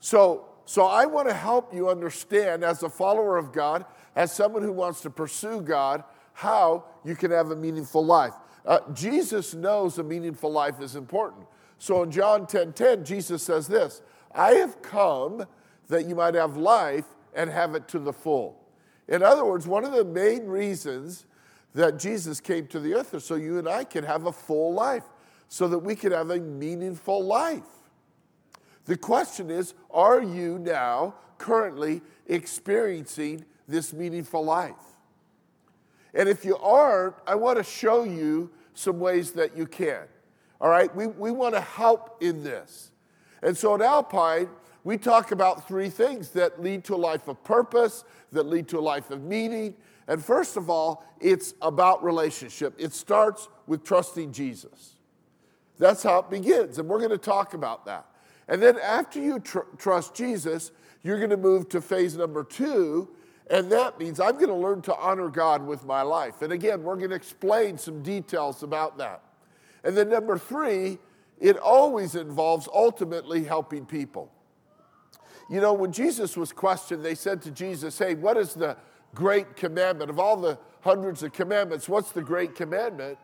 So, so I want to help you understand, as a follower of God, as someone who wants to pursue God, how you can have a meaningful life. Uh, Jesus knows a meaningful life is important. So in John 10 10, Jesus says this I have come that you might have life and have it to the full. In other words, one of the main reasons that Jesus came to the earth is so you and I can have a full life, so that we can have a meaningful life. The question is are you now currently experiencing this meaningful life? And if you aren't, I want to show you some ways that you can. All right? We, we want to help in this. And so at Alpine, we talk about three things that lead to a life of purpose, that lead to a life of meaning. And first of all, it's about relationship. It starts with trusting Jesus. That's how it begins. And we're going to talk about that. And then after you tr- trust Jesus, you're going to move to phase number two. And that means I'm going to learn to honor God with my life. And again, we're going to explain some details about that. And then number three, it always involves ultimately helping people. You know, when Jesus was questioned, they said to Jesus, Hey, what is the great commandment? Of all the hundreds of commandments, what's the great commandment?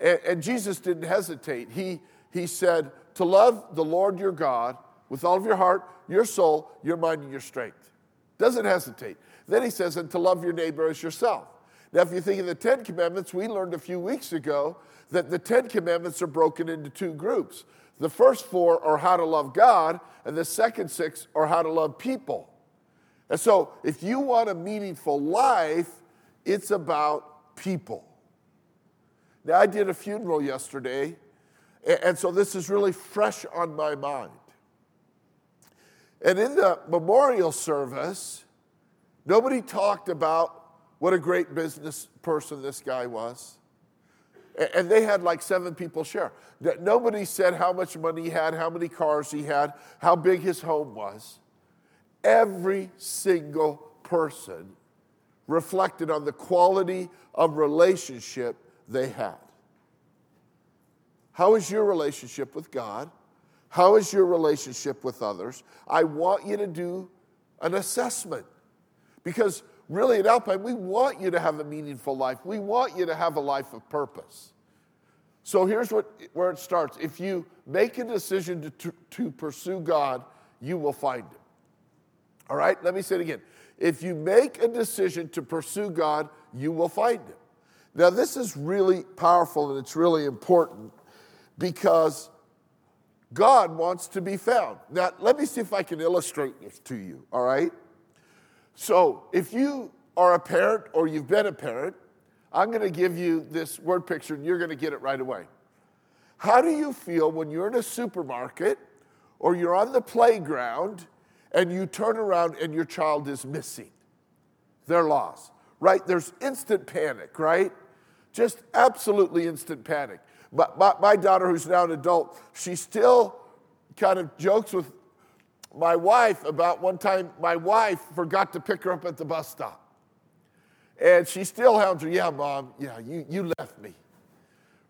And, and Jesus didn't hesitate. He, he said, To love the Lord your God with all of your heart, your soul, your mind, and your strength. Doesn't hesitate. Then he says, And to love your neighbor as yourself. Now, if you think of the Ten Commandments, we learned a few weeks ago that the Ten Commandments are broken into two groups. The first four are how to love God, and the second six are how to love people. And so, if you want a meaningful life, it's about people. Now, I did a funeral yesterday, and so this is really fresh on my mind. And in the memorial service, nobody talked about what a great business person this guy was. And they had like seven people share. Nobody said how much money he had, how many cars he had, how big his home was. Every single person reflected on the quality of relationship they had. How is your relationship with God? How is your relationship with others? I want you to do an assessment because really at Alpine, we want you to have a meaningful life. We want you to have a life of purpose. So here's what, where it starts. If you make a decision to, to, to pursue God, you will find Him. All right, let me say it again. If you make a decision to pursue God, you will find Him. Now, this is really powerful and it's really important because God wants to be found. Now, let me see if I can illustrate this to you, all right? So, if you are a parent or you've been a parent, I'm going to give you this word picture and you're going to get it right away. How do you feel when you're in a supermarket or you're on the playground and you turn around and your child is missing? They're lost, right? There's instant panic, right? Just absolutely instant panic. But my, my daughter, who's now an adult, she still kind of jokes with my wife about one time my wife forgot to pick her up at the bus stop. And she still hounds her, yeah, mom, yeah, you, you left me.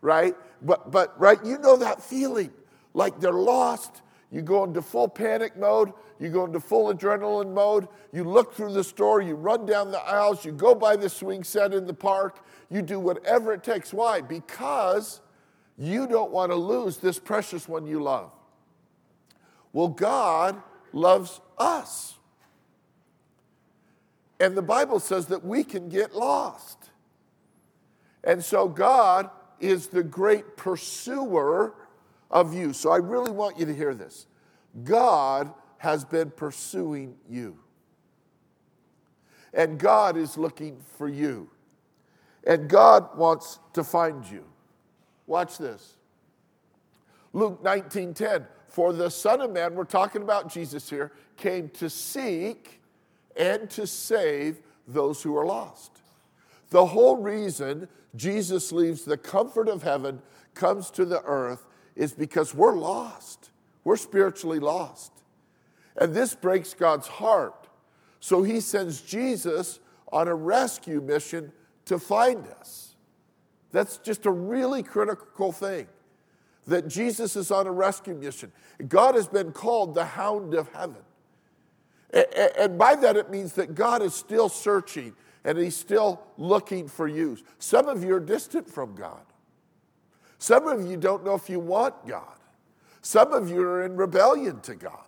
Right? But, but, right, you know that feeling like they're lost. You go into full panic mode. You go into full adrenaline mode. You look through the store. You run down the aisles. You go by the swing set in the park. You do whatever it takes. Why? Because you don't want to lose this precious one you love. Well, God loves us. And the Bible says that we can get lost. And so God is the great pursuer of you. So I really want you to hear this. God has been pursuing you. And God is looking for you. And God wants to find you. Watch this. Luke 19:10. For the Son of Man, we're talking about Jesus here, came to seek and to save those who are lost. The whole reason Jesus leaves the comfort of heaven, comes to the earth, is because we're lost. We're spiritually lost. And this breaks God's heart. So he sends Jesus on a rescue mission to find us. That's just a really critical thing that Jesus is on a rescue mission. God has been called the hound of heaven. And by that, it means that God is still searching and He's still looking for you. Some of you are distant from God. Some of you don't know if you want God. Some of you are in rebellion to God.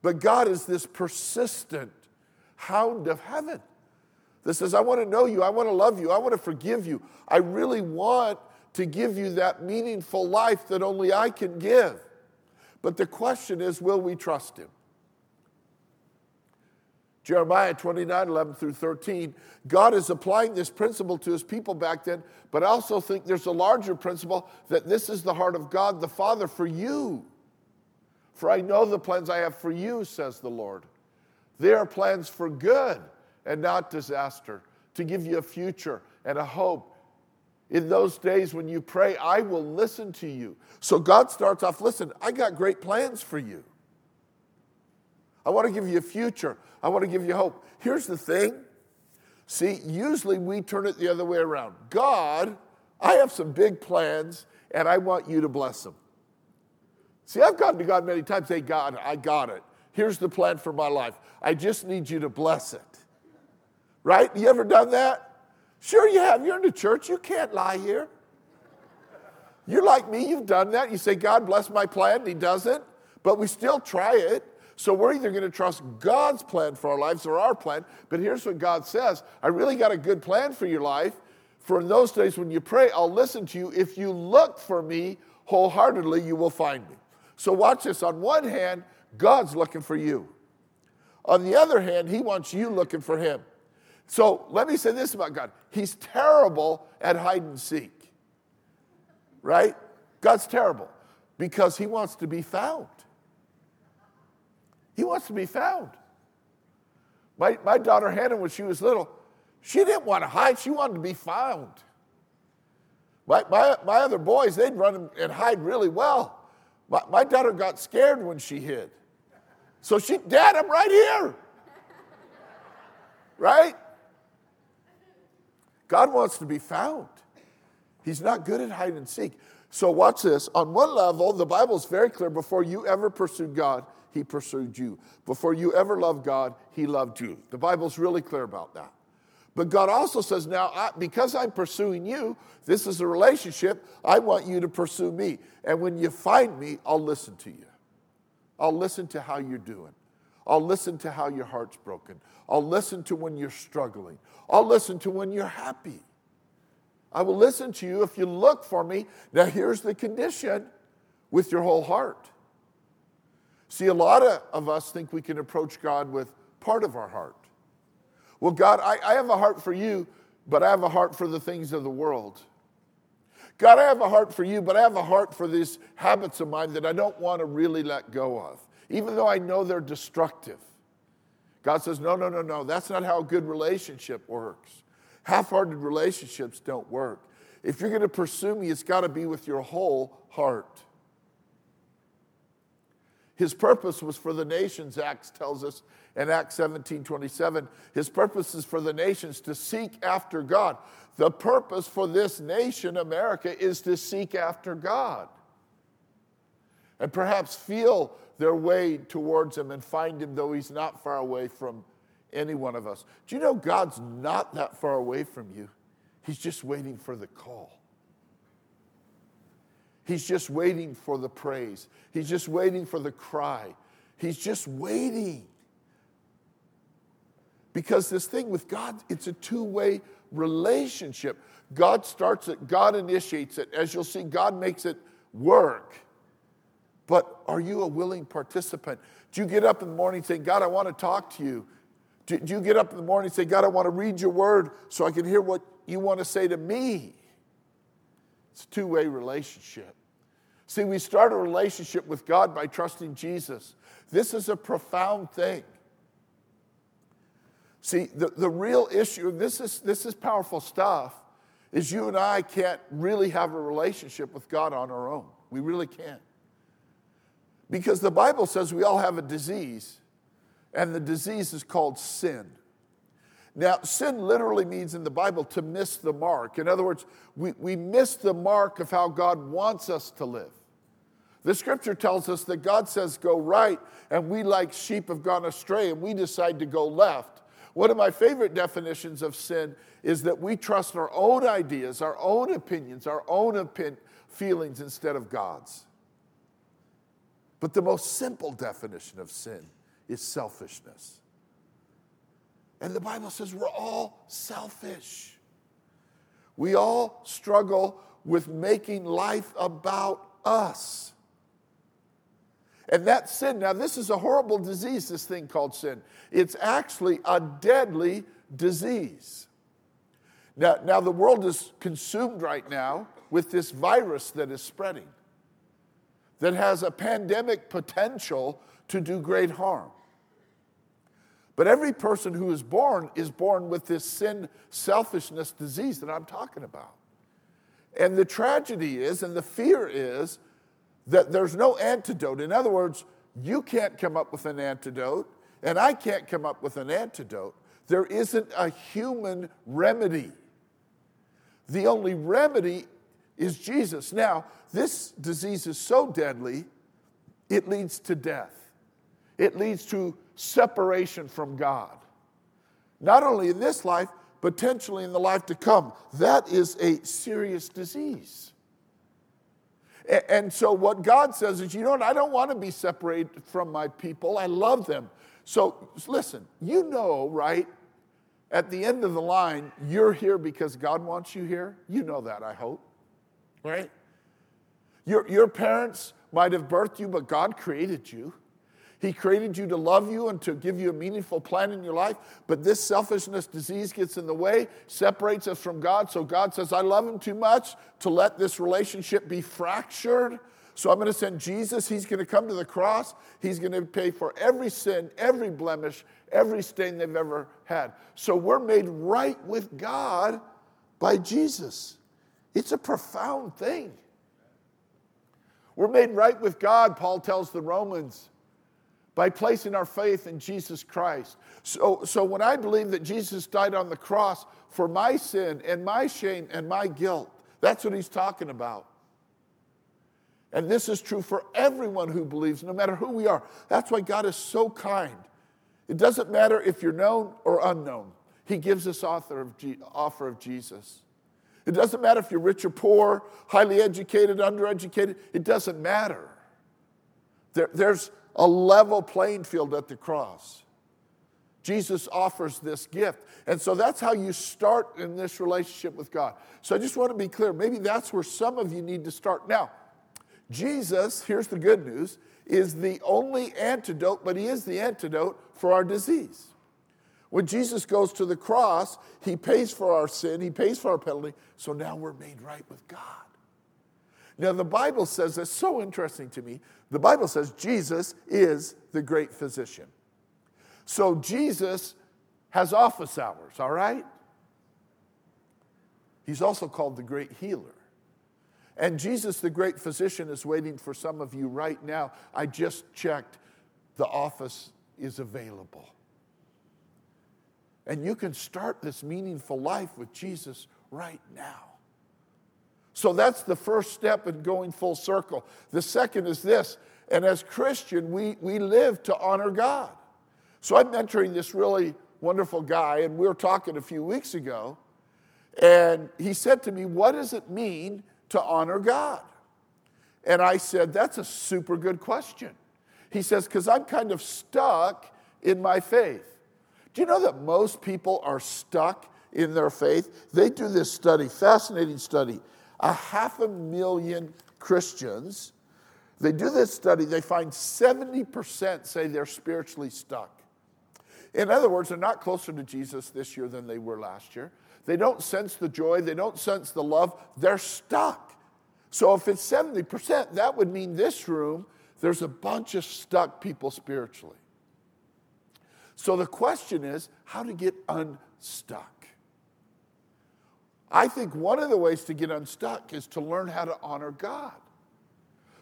But God is this persistent hound of heaven that says, I want to know you, I want to love you, I want to forgive you. I really want to give you that meaningful life that only I can give. But the question is, will we trust him? Jeremiah 29, 11 through 13. God is applying this principle to his people back then, but I also think there's a larger principle that this is the heart of God the Father for you. For I know the plans I have for you, says the Lord. They are plans for good and not disaster, to give you a future and a hope. In those days when you pray, I will listen to you. So God starts off listen, I got great plans for you. I want to give you a future. I want to give you hope. Here's the thing see, usually we turn it the other way around. God, I have some big plans and I want you to bless them. See, I've gone to God many times, say, God, I got it. Here's the plan for my life. I just need you to bless it. Right? You ever done that? Sure, you have. You're in the church. You can't lie here. You're like me. You've done that. You say, God bless my plan. And he doesn't. But we still try it. So we're either going to trust God's plan for our lives or our plan. But here's what God says I really got a good plan for your life. For in those days when you pray, I'll listen to you. If you look for me wholeheartedly, you will find me. So watch this. On one hand, God's looking for you. On the other hand, He wants you looking for Him. So let me say this about God He's terrible at hide and seek, right? God's terrible because He wants to be found. He wants to be found. My, my daughter Hannah, when she was little, she didn't want to hide, she wanted to be found. My, my, my other boys, they'd run and hide really well. My, my daughter got scared when she hid. So she, Dad, I'm right here. Right? God wants to be found. He's not good at hide and seek. So watch this. On one level, the Bible is very clear. Before you ever pursued God, He pursued you. Before you ever loved God, He loved you. The Bible's really clear about that. But God also says, now, I, because I'm pursuing you, this is a relationship, I want you to pursue me. And when you find me, I'll listen to you. I'll listen to how you're doing. I'll listen to how your heart's broken. I'll listen to when you're struggling. I'll listen to when you're happy. I will listen to you if you look for me. Now, here's the condition with your whole heart. See, a lot of us think we can approach God with part of our heart. Well, God, I, I have a heart for you, but I have a heart for the things of the world. God, I have a heart for you, but I have a heart for these habits of mine that I don't want to really let go of, even though I know they're destructive. God says, no, no, no, no. That's not how a good relationship works. Half hearted relationships don't work. If you're going to pursue me, it's got to be with your whole heart. His purpose was for the nations, Acts tells us in Acts 17 27. His purpose is for the nations to seek after God. The purpose for this nation, America, is to seek after God and perhaps feel their way towards Him and find Him, though He's not far away from any one of us. Do you know God's not that far away from you? He's just waiting for the call. He's just waiting for the praise. He's just waiting for the cry. He's just waiting. Because this thing with God, it's a two way relationship. God starts it, God initiates it. As you'll see, God makes it work. But are you a willing participant? Do you get up in the morning saying, God, I want to talk to you? Do, do you get up in the morning and say, God, I want to read your word so I can hear what you want to say to me? It's a two way relationship. See, we start a relationship with God by trusting Jesus. This is a profound thing. See, the, the real issue, and this is, this is powerful stuff, is you and I can't really have a relationship with God on our own. We really can't. Because the Bible says we all have a disease, and the disease is called sin. Now, sin literally means in the Bible to miss the mark. In other words, we, we miss the mark of how God wants us to live. The scripture tells us that God says go right, and we, like sheep, have gone astray, and we decide to go left. One of my favorite definitions of sin is that we trust our own ideas, our own opinions, our own feelings instead of God's. But the most simple definition of sin is selfishness. And the Bible says we're all selfish. We all struggle with making life about us. And that sin, now this is a horrible disease, this thing called sin. It's actually a deadly disease. Now, now the world is consumed right now with this virus that is spreading, that has a pandemic potential to do great harm. But every person who is born is born with this sin selfishness disease that I'm talking about. And the tragedy is, and the fear is, that there's no antidote. In other words, you can't come up with an antidote, and I can't come up with an antidote. There isn't a human remedy. The only remedy is Jesus. Now, this disease is so deadly, it leads to death, it leads to separation from God. Not only in this life, potentially in the life to come. That is a serious disease. And so, what God says is, you know what? I don't want to be separated from my people. I love them. So, listen, you know, right? At the end of the line, you're here because God wants you here. You know that, I hope, right? Your, your parents might have birthed you, but God created you. He created you to love you and to give you a meaningful plan in your life, but this selfishness disease gets in the way, separates us from God. So God says, I love him too much to let this relationship be fractured. So I'm going to send Jesus. He's going to come to the cross. He's going to pay for every sin, every blemish, every stain they've ever had. So we're made right with God by Jesus. It's a profound thing. We're made right with God, Paul tells the Romans by placing our faith in Jesus Christ. So, so when I believe that Jesus died on the cross for my sin and my shame and my guilt, that's what he's talking about. And this is true for everyone who believes, no matter who we are. That's why God is so kind. It doesn't matter if you're known or unknown, He gives us offer of, offer of Jesus. It doesn't matter if you're rich or poor, highly educated, undereducated, it doesn't matter. There, there's, a level playing field at the cross. Jesus offers this gift. And so that's how you start in this relationship with God. So I just want to be clear. Maybe that's where some of you need to start. Now, Jesus, here's the good news, is the only antidote, but he is the antidote for our disease. When Jesus goes to the cross, he pays for our sin, he pays for our penalty, so now we're made right with God. Now, the Bible says, it's so interesting to me. The Bible says Jesus is the great physician. So, Jesus has office hours, all right? He's also called the great healer. And Jesus, the great physician, is waiting for some of you right now. I just checked, the office is available. And you can start this meaningful life with Jesus right now. So that's the first step in going full circle. The second is this, and as Christian, we, we live to honor God. So I'm mentoring this really wonderful guy, and we were talking a few weeks ago, and he said to me, What does it mean to honor God? And I said, That's a super good question. He says, Because I'm kind of stuck in my faith. Do you know that most people are stuck in their faith? They do this study, fascinating study a half a million Christians. They do this study, they find 70% say they're spiritually stuck. In other words, they're not closer to Jesus this year than they were last year. They don't sense the joy, they don't sense the love, they're stuck. So if it's 70%, that would mean this room, there's a bunch of stuck people spiritually. So the question is how to get unstuck. I think one of the ways to get unstuck is to learn how to honor God.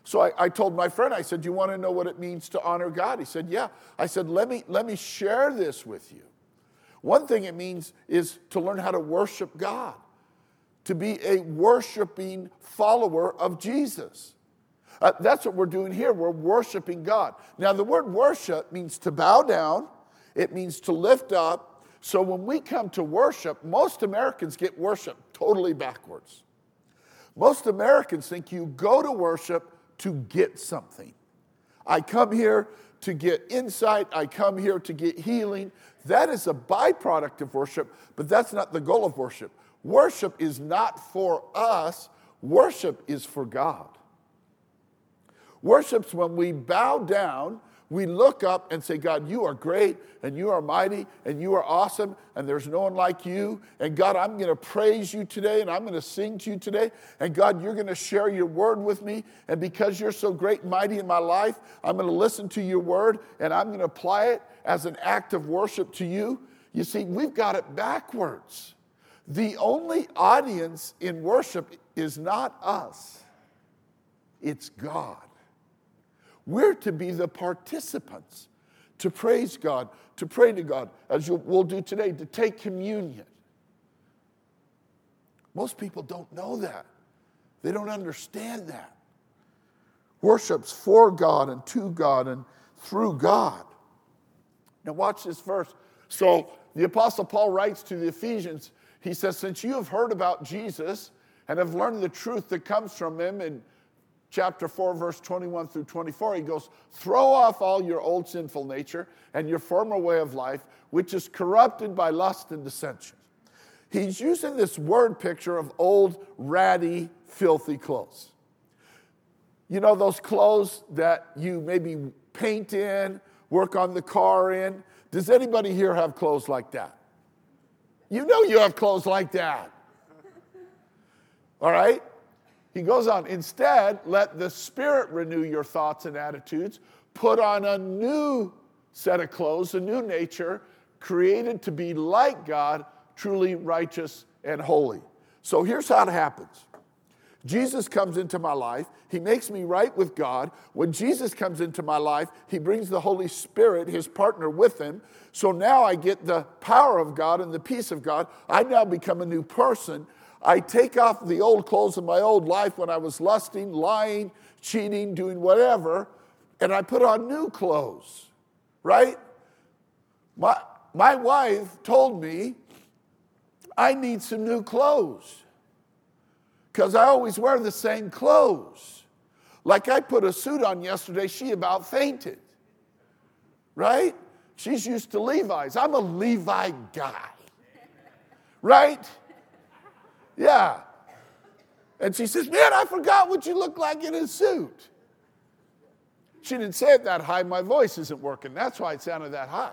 So I, I, told my friend, I said, Do you want to know what it means to honor God? He said, Yeah. I said, let me, let me share this with you. One thing it means is to learn how to worship God, to be a worshiping follower of Jesus. Uh, that's what we're doing here. We're worshiping God. Now, the word worship means to bow down, it means to lift up. So when we come to worship, most Americans get worship totally backwards. Most Americans think you go to worship to get something. I come here to get insight, I come here to get healing. That is a byproduct of worship, but that's not the goal of worship. Worship is not for us, worship is for God. Worship's when we bow down, we look up and say, God, you are great and you are mighty and you are awesome and there's no one like you. And God, I'm going to praise you today and I'm going to sing to you today. And God, you're going to share your word with me. And because you're so great and mighty in my life, I'm going to listen to your word and I'm going to apply it as an act of worship to you. You see, we've got it backwards. The only audience in worship is not us, it's God. We're to be the participants, to praise God, to pray to God, as we'll do today, to take communion. Most people don't know that. They don't understand that. Worship's for God and to God and through God. Now, watch this verse. So, the Apostle Paul writes to the Ephesians, he says, Since you have heard about Jesus and have learned the truth that comes from him and chapter 4, verse 21 through 24, he goes, Throw off all your old sinful nature and your former way of life, which is corrupted by lust and dissension. He's using this word picture of old, ratty, filthy clothes. You know, those clothes that you maybe paint in, work on the car in. Does anybody here have clothes like that? You know you have clothes like that. All right? He goes on, instead, let the Spirit renew your thoughts and attitudes. Put on a new set of clothes, a new nature, created to be like God, truly righteous and holy. So here's how it happens Jesus comes into my life. He makes me right with God. When Jesus comes into my life, He brings the Holy Spirit, His partner, with Him. So now I get the power of God and the peace of God. I now become a new person. I take off the old clothes of my old life when I was lusting, lying, cheating, doing whatever, and I put on new clothes, right? My, my wife told me I need some new clothes because I always wear the same clothes. Like I put a suit on yesterday, she about fainted, right? She's used to Levi's. I'm a Levi guy, right? Yeah. And she says, Man, I forgot what you look like in a suit. She didn't say it that high. My voice isn't working. That's why it sounded that high.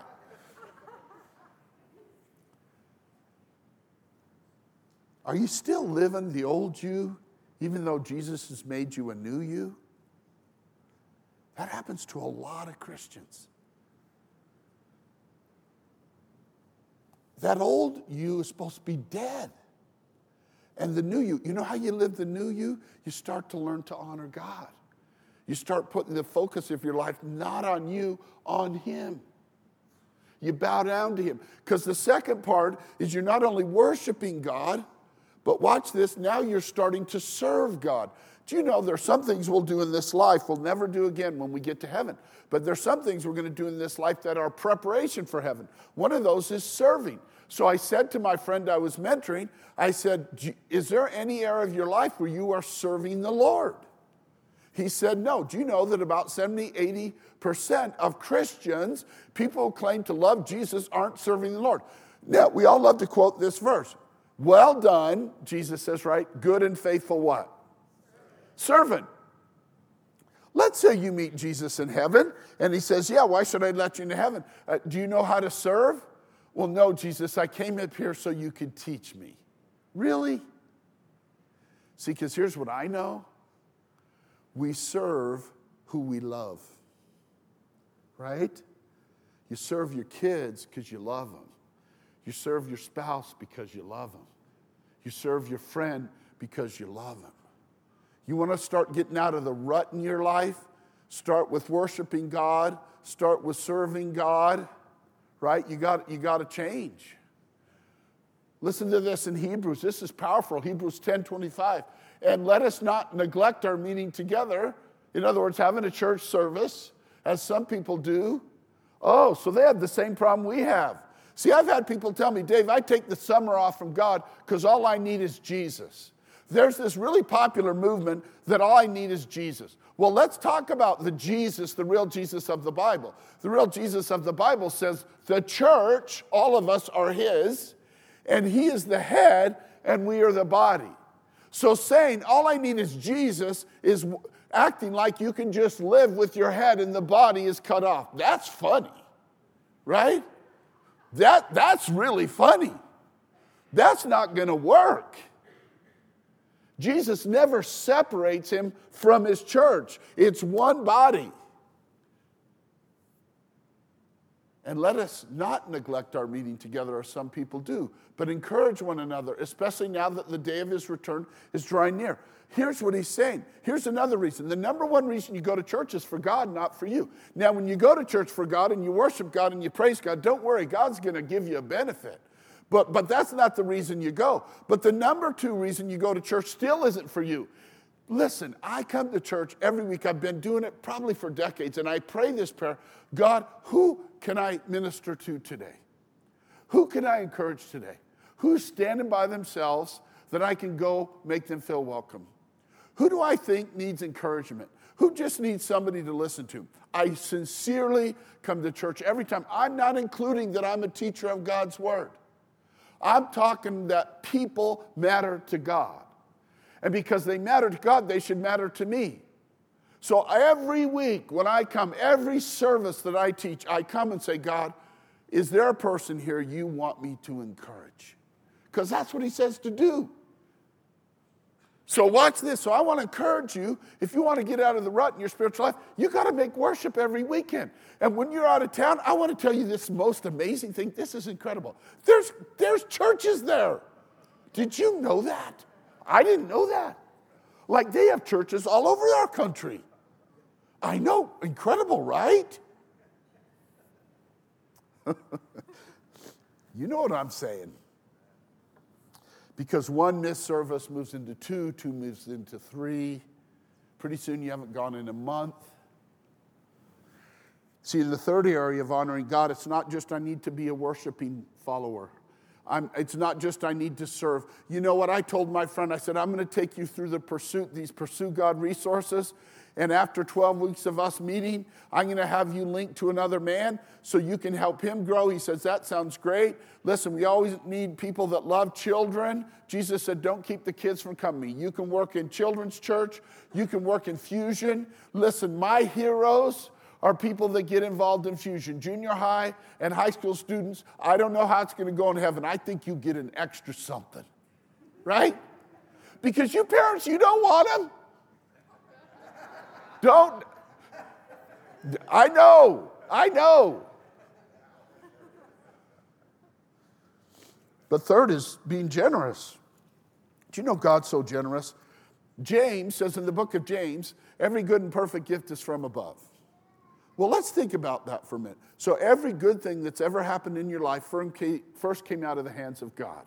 Are you still living the old you, even though Jesus has made you a new you? That happens to a lot of Christians. That old you is supposed to be dead. And the new you, you know how you live the new you? You start to learn to honor God. You start putting the focus of your life not on you, on Him. You bow down to Him. Because the second part is you're not only worshiping God, but watch this, now you're starting to serve God. Do you know there's some things we'll do in this life we'll never do again when we get to heaven? But there's some things we're going to do in this life that are preparation for heaven. One of those is serving. So I said to my friend I was mentoring, I said, Is there any area of your life where you are serving the Lord? He said, No. Do you know that about 70, 80% of Christians, people who claim to love Jesus, aren't serving the Lord? Now, we all love to quote this verse. Well done, Jesus says, right? Good and faithful what? Servant. Let's say you meet Jesus in heaven, and he says, Yeah, why should I let you into heaven? Uh, do you know how to serve? Well, no, Jesus, I came up here so you could teach me. Really? See, because here's what I know we serve who we love, right? You serve your kids because you love them. You serve your spouse because you love them. You serve your friend because you love them. You want to start getting out of the rut in your life? Start with worshiping God, start with serving God right? You got, you got to change. Listen to this in Hebrews. This is powerful. Hebrews 10 25. And let us not neglect our meeting together. In other words, having a church service, as some people do. Oh, so they have the same problem we have. See, I've had people tell me, Dave, I take the summer off from God because all I need is Jesus. There's this really popular movement that all I need is Jesus. Well, let's talk about the Jesus, the real Jesus of the Bible. The real Jesus of the Bible says the church, all of us are His, and He is the head, and we are the body. So saying all I need is Jesus is acting like you can just live with your head and the body is cut off. That's funny, right? That, that's really funny. That's not going to work. Jesus never separates him from his church, it's one body. And let us not neglect our meeting together as some people do, but encourage one another, especially now that the day of his return is drawing near. Here's what he's saying. Here's another reason. The number one reason you go to church is for God, not for you. Now, when you go to church for God and you worship God and you praise God, don't worry, God's going to give you a benefit. But, but that's not the reason you go. But the number two reason you go to church still isn't for you. Listen, I come to church every week. I've been doing it probably for decades, and I pray this prayer God, who can I minister to today? Who can I encourage today? Who's standing by themselves that I can go make them feel welcome? Who do I think needs encouragement? Who just needs somebody to listen to? I sincerely come to church every time. I'm not including that I'm a teacher of God's word. I'm talking that people matter to God. And because they matter to God, they should matter to me. So every week when I come, every service that I teach, I come and say, God, is there a person here you want me to encourage? Because that's what he says to do. So watch this. So I want to encourage you, if you want to get out of the rut in your spiritual life, you got to make worship every weekend. And when you're out of town, I want to tell you this most amazing thing. This is incredible. There's, there's churches there. Did you know that? I didn't know that. Like they have churches all over our country. I know, incredible, right? you know what I'm saying. Because one missed service moves into two, two moves into three. Pretty soon you haven't gone in a month. See, the third area of honoring God, it's not just I need to be a worshiping follower. I'm, it's not just I need to serve. You know what I told my friend? I said, I'm going to take you through the pursuit, these pursue God resources. And after 12 weeks of us meeting, I'm going to have you linked to another man so you can help him grow. He says, That sounds great. Listen, we always need people that love children. Jesus said, Don't keep the kids from coming. You can work in children's church, you can work in fusion. Listen, my heroes are people that get involved in fusion, junior high and high school students. I don't know how it's going to go in heaven. I think you get an extra something, right? Because you parents, you don't want them. Don't. I know. I know. But third is being generous. Do you know God's so generous? James says in the book of James, every good and perfect gift is from above. Well, let's think about that for a minute. So, every good thing that's ever happened in your life first came out of the hands of God.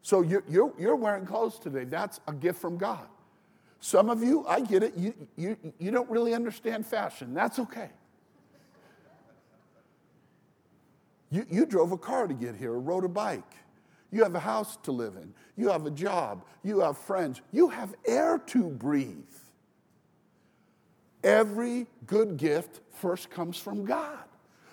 So, you're wearing clothes today. That's a gift from God. Some of you, I get it, you, you, you don't really understand fashion. That's okay. You, you drove a car to get here or rode a bike. You have a house to live in. You have a job. You have friends. You have air to breathe. Every good gift first comes from God.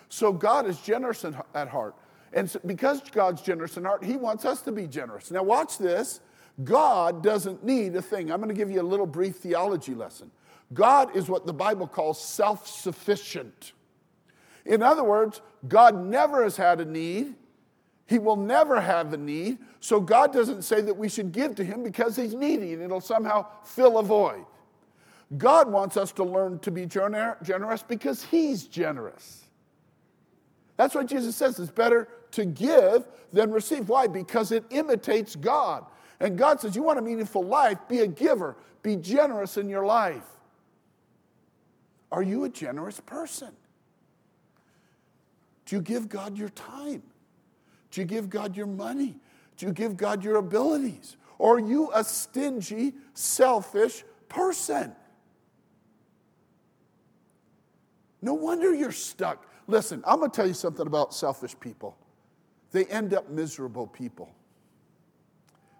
So God is generous at heart. And so because God's generous in heart, He wants us to be generous. Now, watch this. God doesn't need a thing. I'm going to give you a little brief theology lesson. God is what the Bible calls self sufficient. In other words, God never has had a need. He will never have a need. So God doesn't say that we should give to Him because He's needy and it'll somehow fill a void. God wants us to learn to be generous because He's generous. That's what Jesus says. It's better to give than receive. Why? Because it imitates God. And God says, You want a meaningful life? Be a giver, be generous in your life. Are you a generous person? Do you give God your time? Do you give God your money? Do you give God your abilities? Or are you a stingy, selfish person? No wonder you're stuck. Listen, I'm going to tell you something about selfish people. They end up miserable people.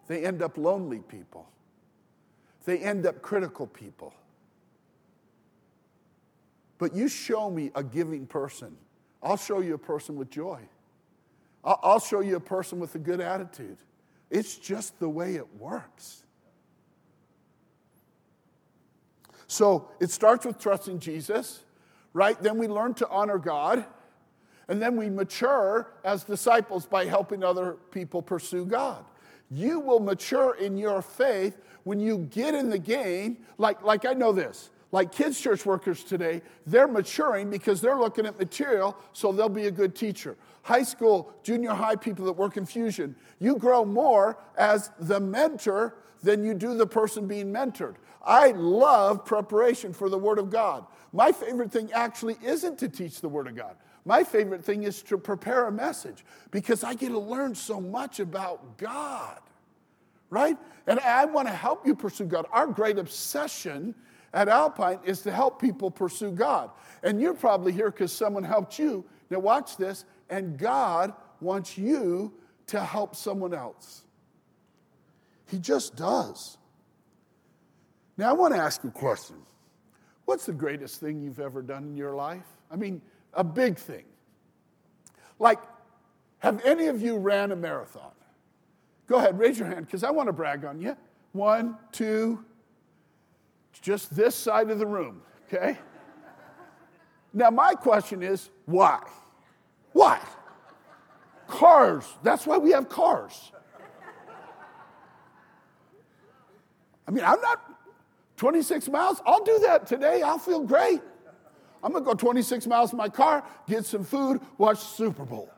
They end up lonely people. They end up critical people. But you show me a giving person, I'll show you a person with joy. I'll show you a person with a good attitude. It's just the way it works. So it starts with trusting Jesus, right? Then we learn to honor God. And then we mature as disciples by helping other people pursue God. You will mature in your faith when you get in the game. Like, like I know this, like kids' church workers today, they're maturing because they're looking at material so they'll be a good teacher. High school, junior high people that work in fusion, you grow more as the mentor than you do the person being mentored. I love preparation for the Word of God. My favorite thing actually isn't to teach the Word of God. My favorite thing is to prepare a message because I get to learn so much about God, right? And I want to help you pursue God. Our great obsession at Alpine is to help people pursue God. And you're probably here because someone helped you. Now, watch this. And God wants you to help someone else. He just does. Now, I want to ask you a question. What's the greatest thing you've ever done in your life? I mean, a big thing. Like, have any of you ran a marathon? Go ahead, raise your hand, because I want to brag on you. One, two, just this side of the room, okay? Now, my question is why? Why? Cars. That's why we have cars. I mean, I'm not 26 miles. I'll do that today. I'll feel great. I'm going to go 26 miles in my car, get some food, watch the Super Bowl.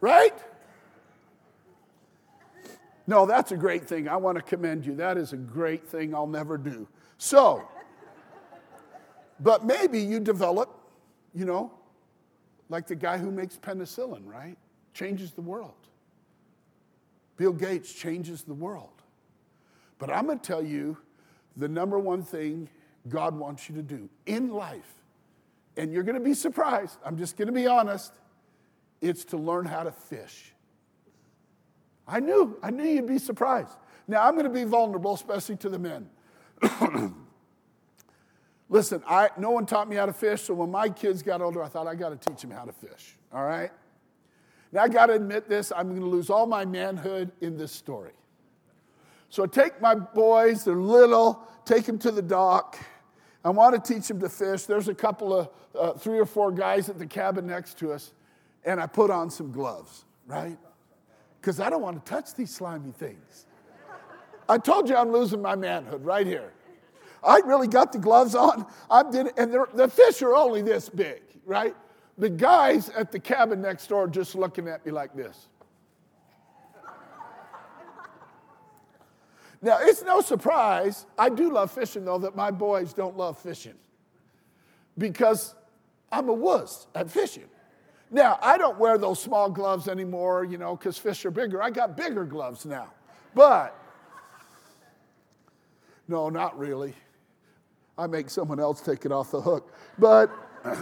right? No, that's a great thing. I want to commend you. That is a great thing I'll never do. So, but maybe you develop, you know, like the guy who makes penicillin, right? Changes the world. Bill Gates changes the world. But I'm going to tell you the number one thing God wants you to do in life. And you're going to be surprised. I'm just going to be honest. It's to learn how to fish. I knew, I knew you'd be surprised. Now, I'm going to be vulnerable, especially to the men. Listen, I, no one taught me how to fish, so when my kids got older, I thought I got to teach them how to fish, all right? Now, I got to admit this, I'm going to lose all my manhood in this story. So I take my boys, they're little, take them to the dock. I want to teach them to fish. There's a couple of, uh, three or four guys at the cabin next to us, and I put on some gloves, right? Because I don't want to touch these slimy things. I told you I'm losing my manhood right here. I really got the gloves on. I did, and the fish are only this big, right? The guys at the cabin next door just looking at me like this. Now, it's no surprise, I do love fishing though, that my boys don't love fishing because I'm a wuss at fishing. Now, I don't wear those small gloves anymore, you know, because fish are bigger. I got bigger gloves now. But, no, not really. I make someone else take it off the hook. But,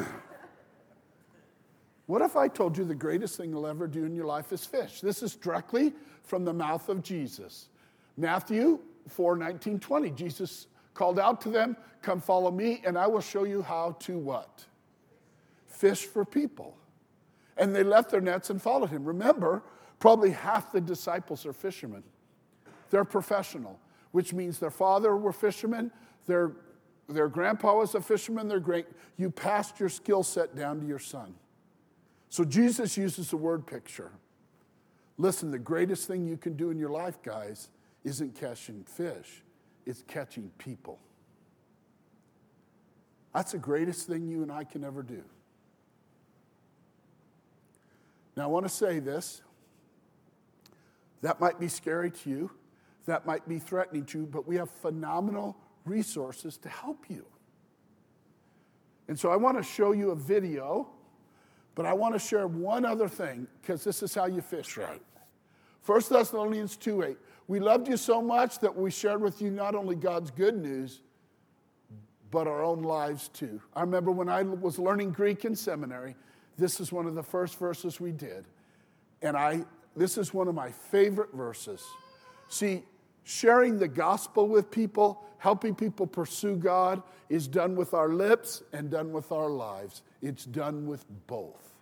what if I told you the greatest thing you'll ever do in your life is fish? This is directly from the mouth of Jesus. Matthew 4 19, 20. Jesus called out to them, Come follow me, and I will show you how to what? Fish for people. And they left their nets and followed him. Remember, probably half the disciples are fishermen. They're professional, which means their father were fishermen, their, their grandpa was a fisherman, their great. You passed your skill set down to your son. So Jesus uses the word picture. Listen, the greatest thing you can do in your life, guys, isn't catching fish, it's catching people. That's the greatest thing you and I can ever do. Now, I want to say this. That might be scary to you, that might be threatening to you, but we have phenomenal resources to help you. And so I want to show you a video, but I want to share one other thing because this is how you fish right. 1 Thessalonians 2 8. We loved you so much that we shared with you not only God's good news, but our own lives too. I remember when I was learning Greek in seminary, this is one of the first verses we did. And I, this is one of my favorite verses. See, sharing the gospel with people, helping people pursue God, is done with our lips and done with our lives. It's done with both.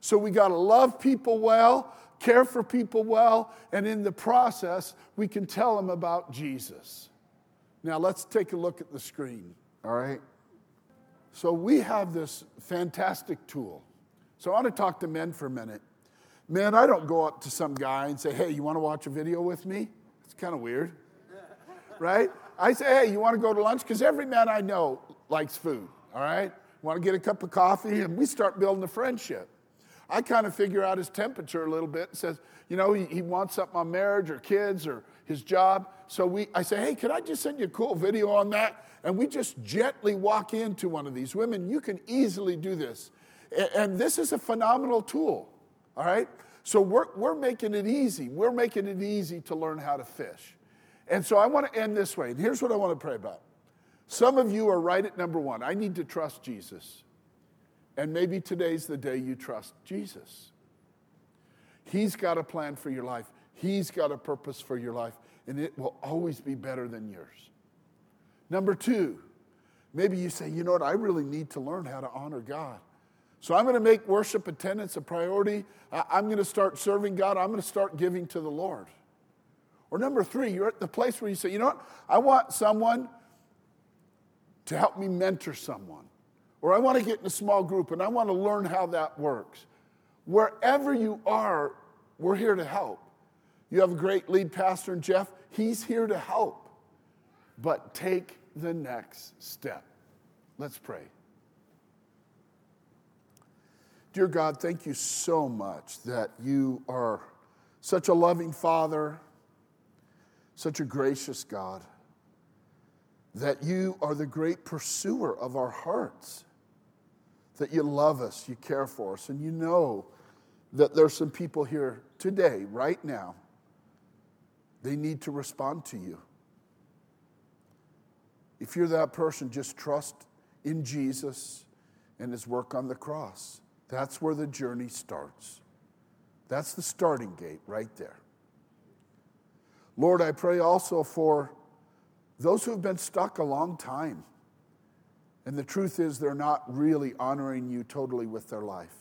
So we got to love people well, care for people well, and in the process, we can tell them about Jesus. Now, let's take a look at the screen, all right? So, we have this fantastic tool. So, I want to talk to men for a minute. Men, I don't go up to some guy and say, hey, you want to watch a video with me? It's kind of weird, right? I say, hey, you want to go to lunch? Because every man I know likes food, all right? Want to get a cup of coffee? And we start building a friendship. I kind of figure out his temperature a little bit and says, you know, he, he wants something on marriage or kids or his job. So we, I say, hey, can I just send you a cool video on that? And we just gently walk into one of these. Women, you can easily do this. And, and this is a phenomenal tool, all right? So we're, we're making it easy. We're making it easy to learn how to fish. And so I want to end this way. And here's what I want to pray about. Some of you are right at number one. I need to trust Jesus. And maybe today's the day you trust Jesus. He's got a plan for your life, He's got a purpose for your life, and it will always be better than yours. Number two, maybe you say, you know what, I really need to learn how to honor God. So I'm going to make worship attendance a priority. I'm going to start serving God. I'm going to start giving to the Lord. Or number three, you're at the place where you say, you know what, I want someone to help me mentor someone. Or I want to get in a small group and I want to learn how that works. Wherever you are, we're here to help. You have a great lead pastor in Jeff, he's here to help. But take the next step. Let's pray. Dear God, thank you so much that you are such a loving Father, such a gracious God, that you are the great pursuer of our hearts that you love us, you care for us, and you know that there's some people here today, right now, they need to respond to you. If you're that person, just trust in Jesus and his work on the cross. That's where the journey starts. That's the starting gate right there. Lord, I pray also for those who have been stuck a long time. And the truth is, they're not really honoring you totally with their life.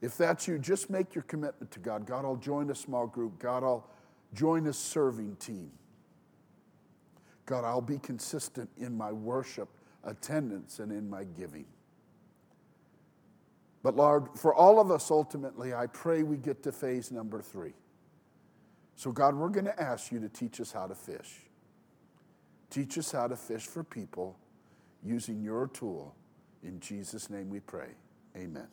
If that's you, just make your commitment to God. God, I'll join a small group. God, I'll join a serving team. God, I'll be consistent in my worship, attendance, and in my giving. But Lord, for all of us ultimately, I pray we get to phase number three. So, God, we're going to ask you to teach us how to fish. Teach us how to fish for people using your tool. In Jesus' name we pray. Amen.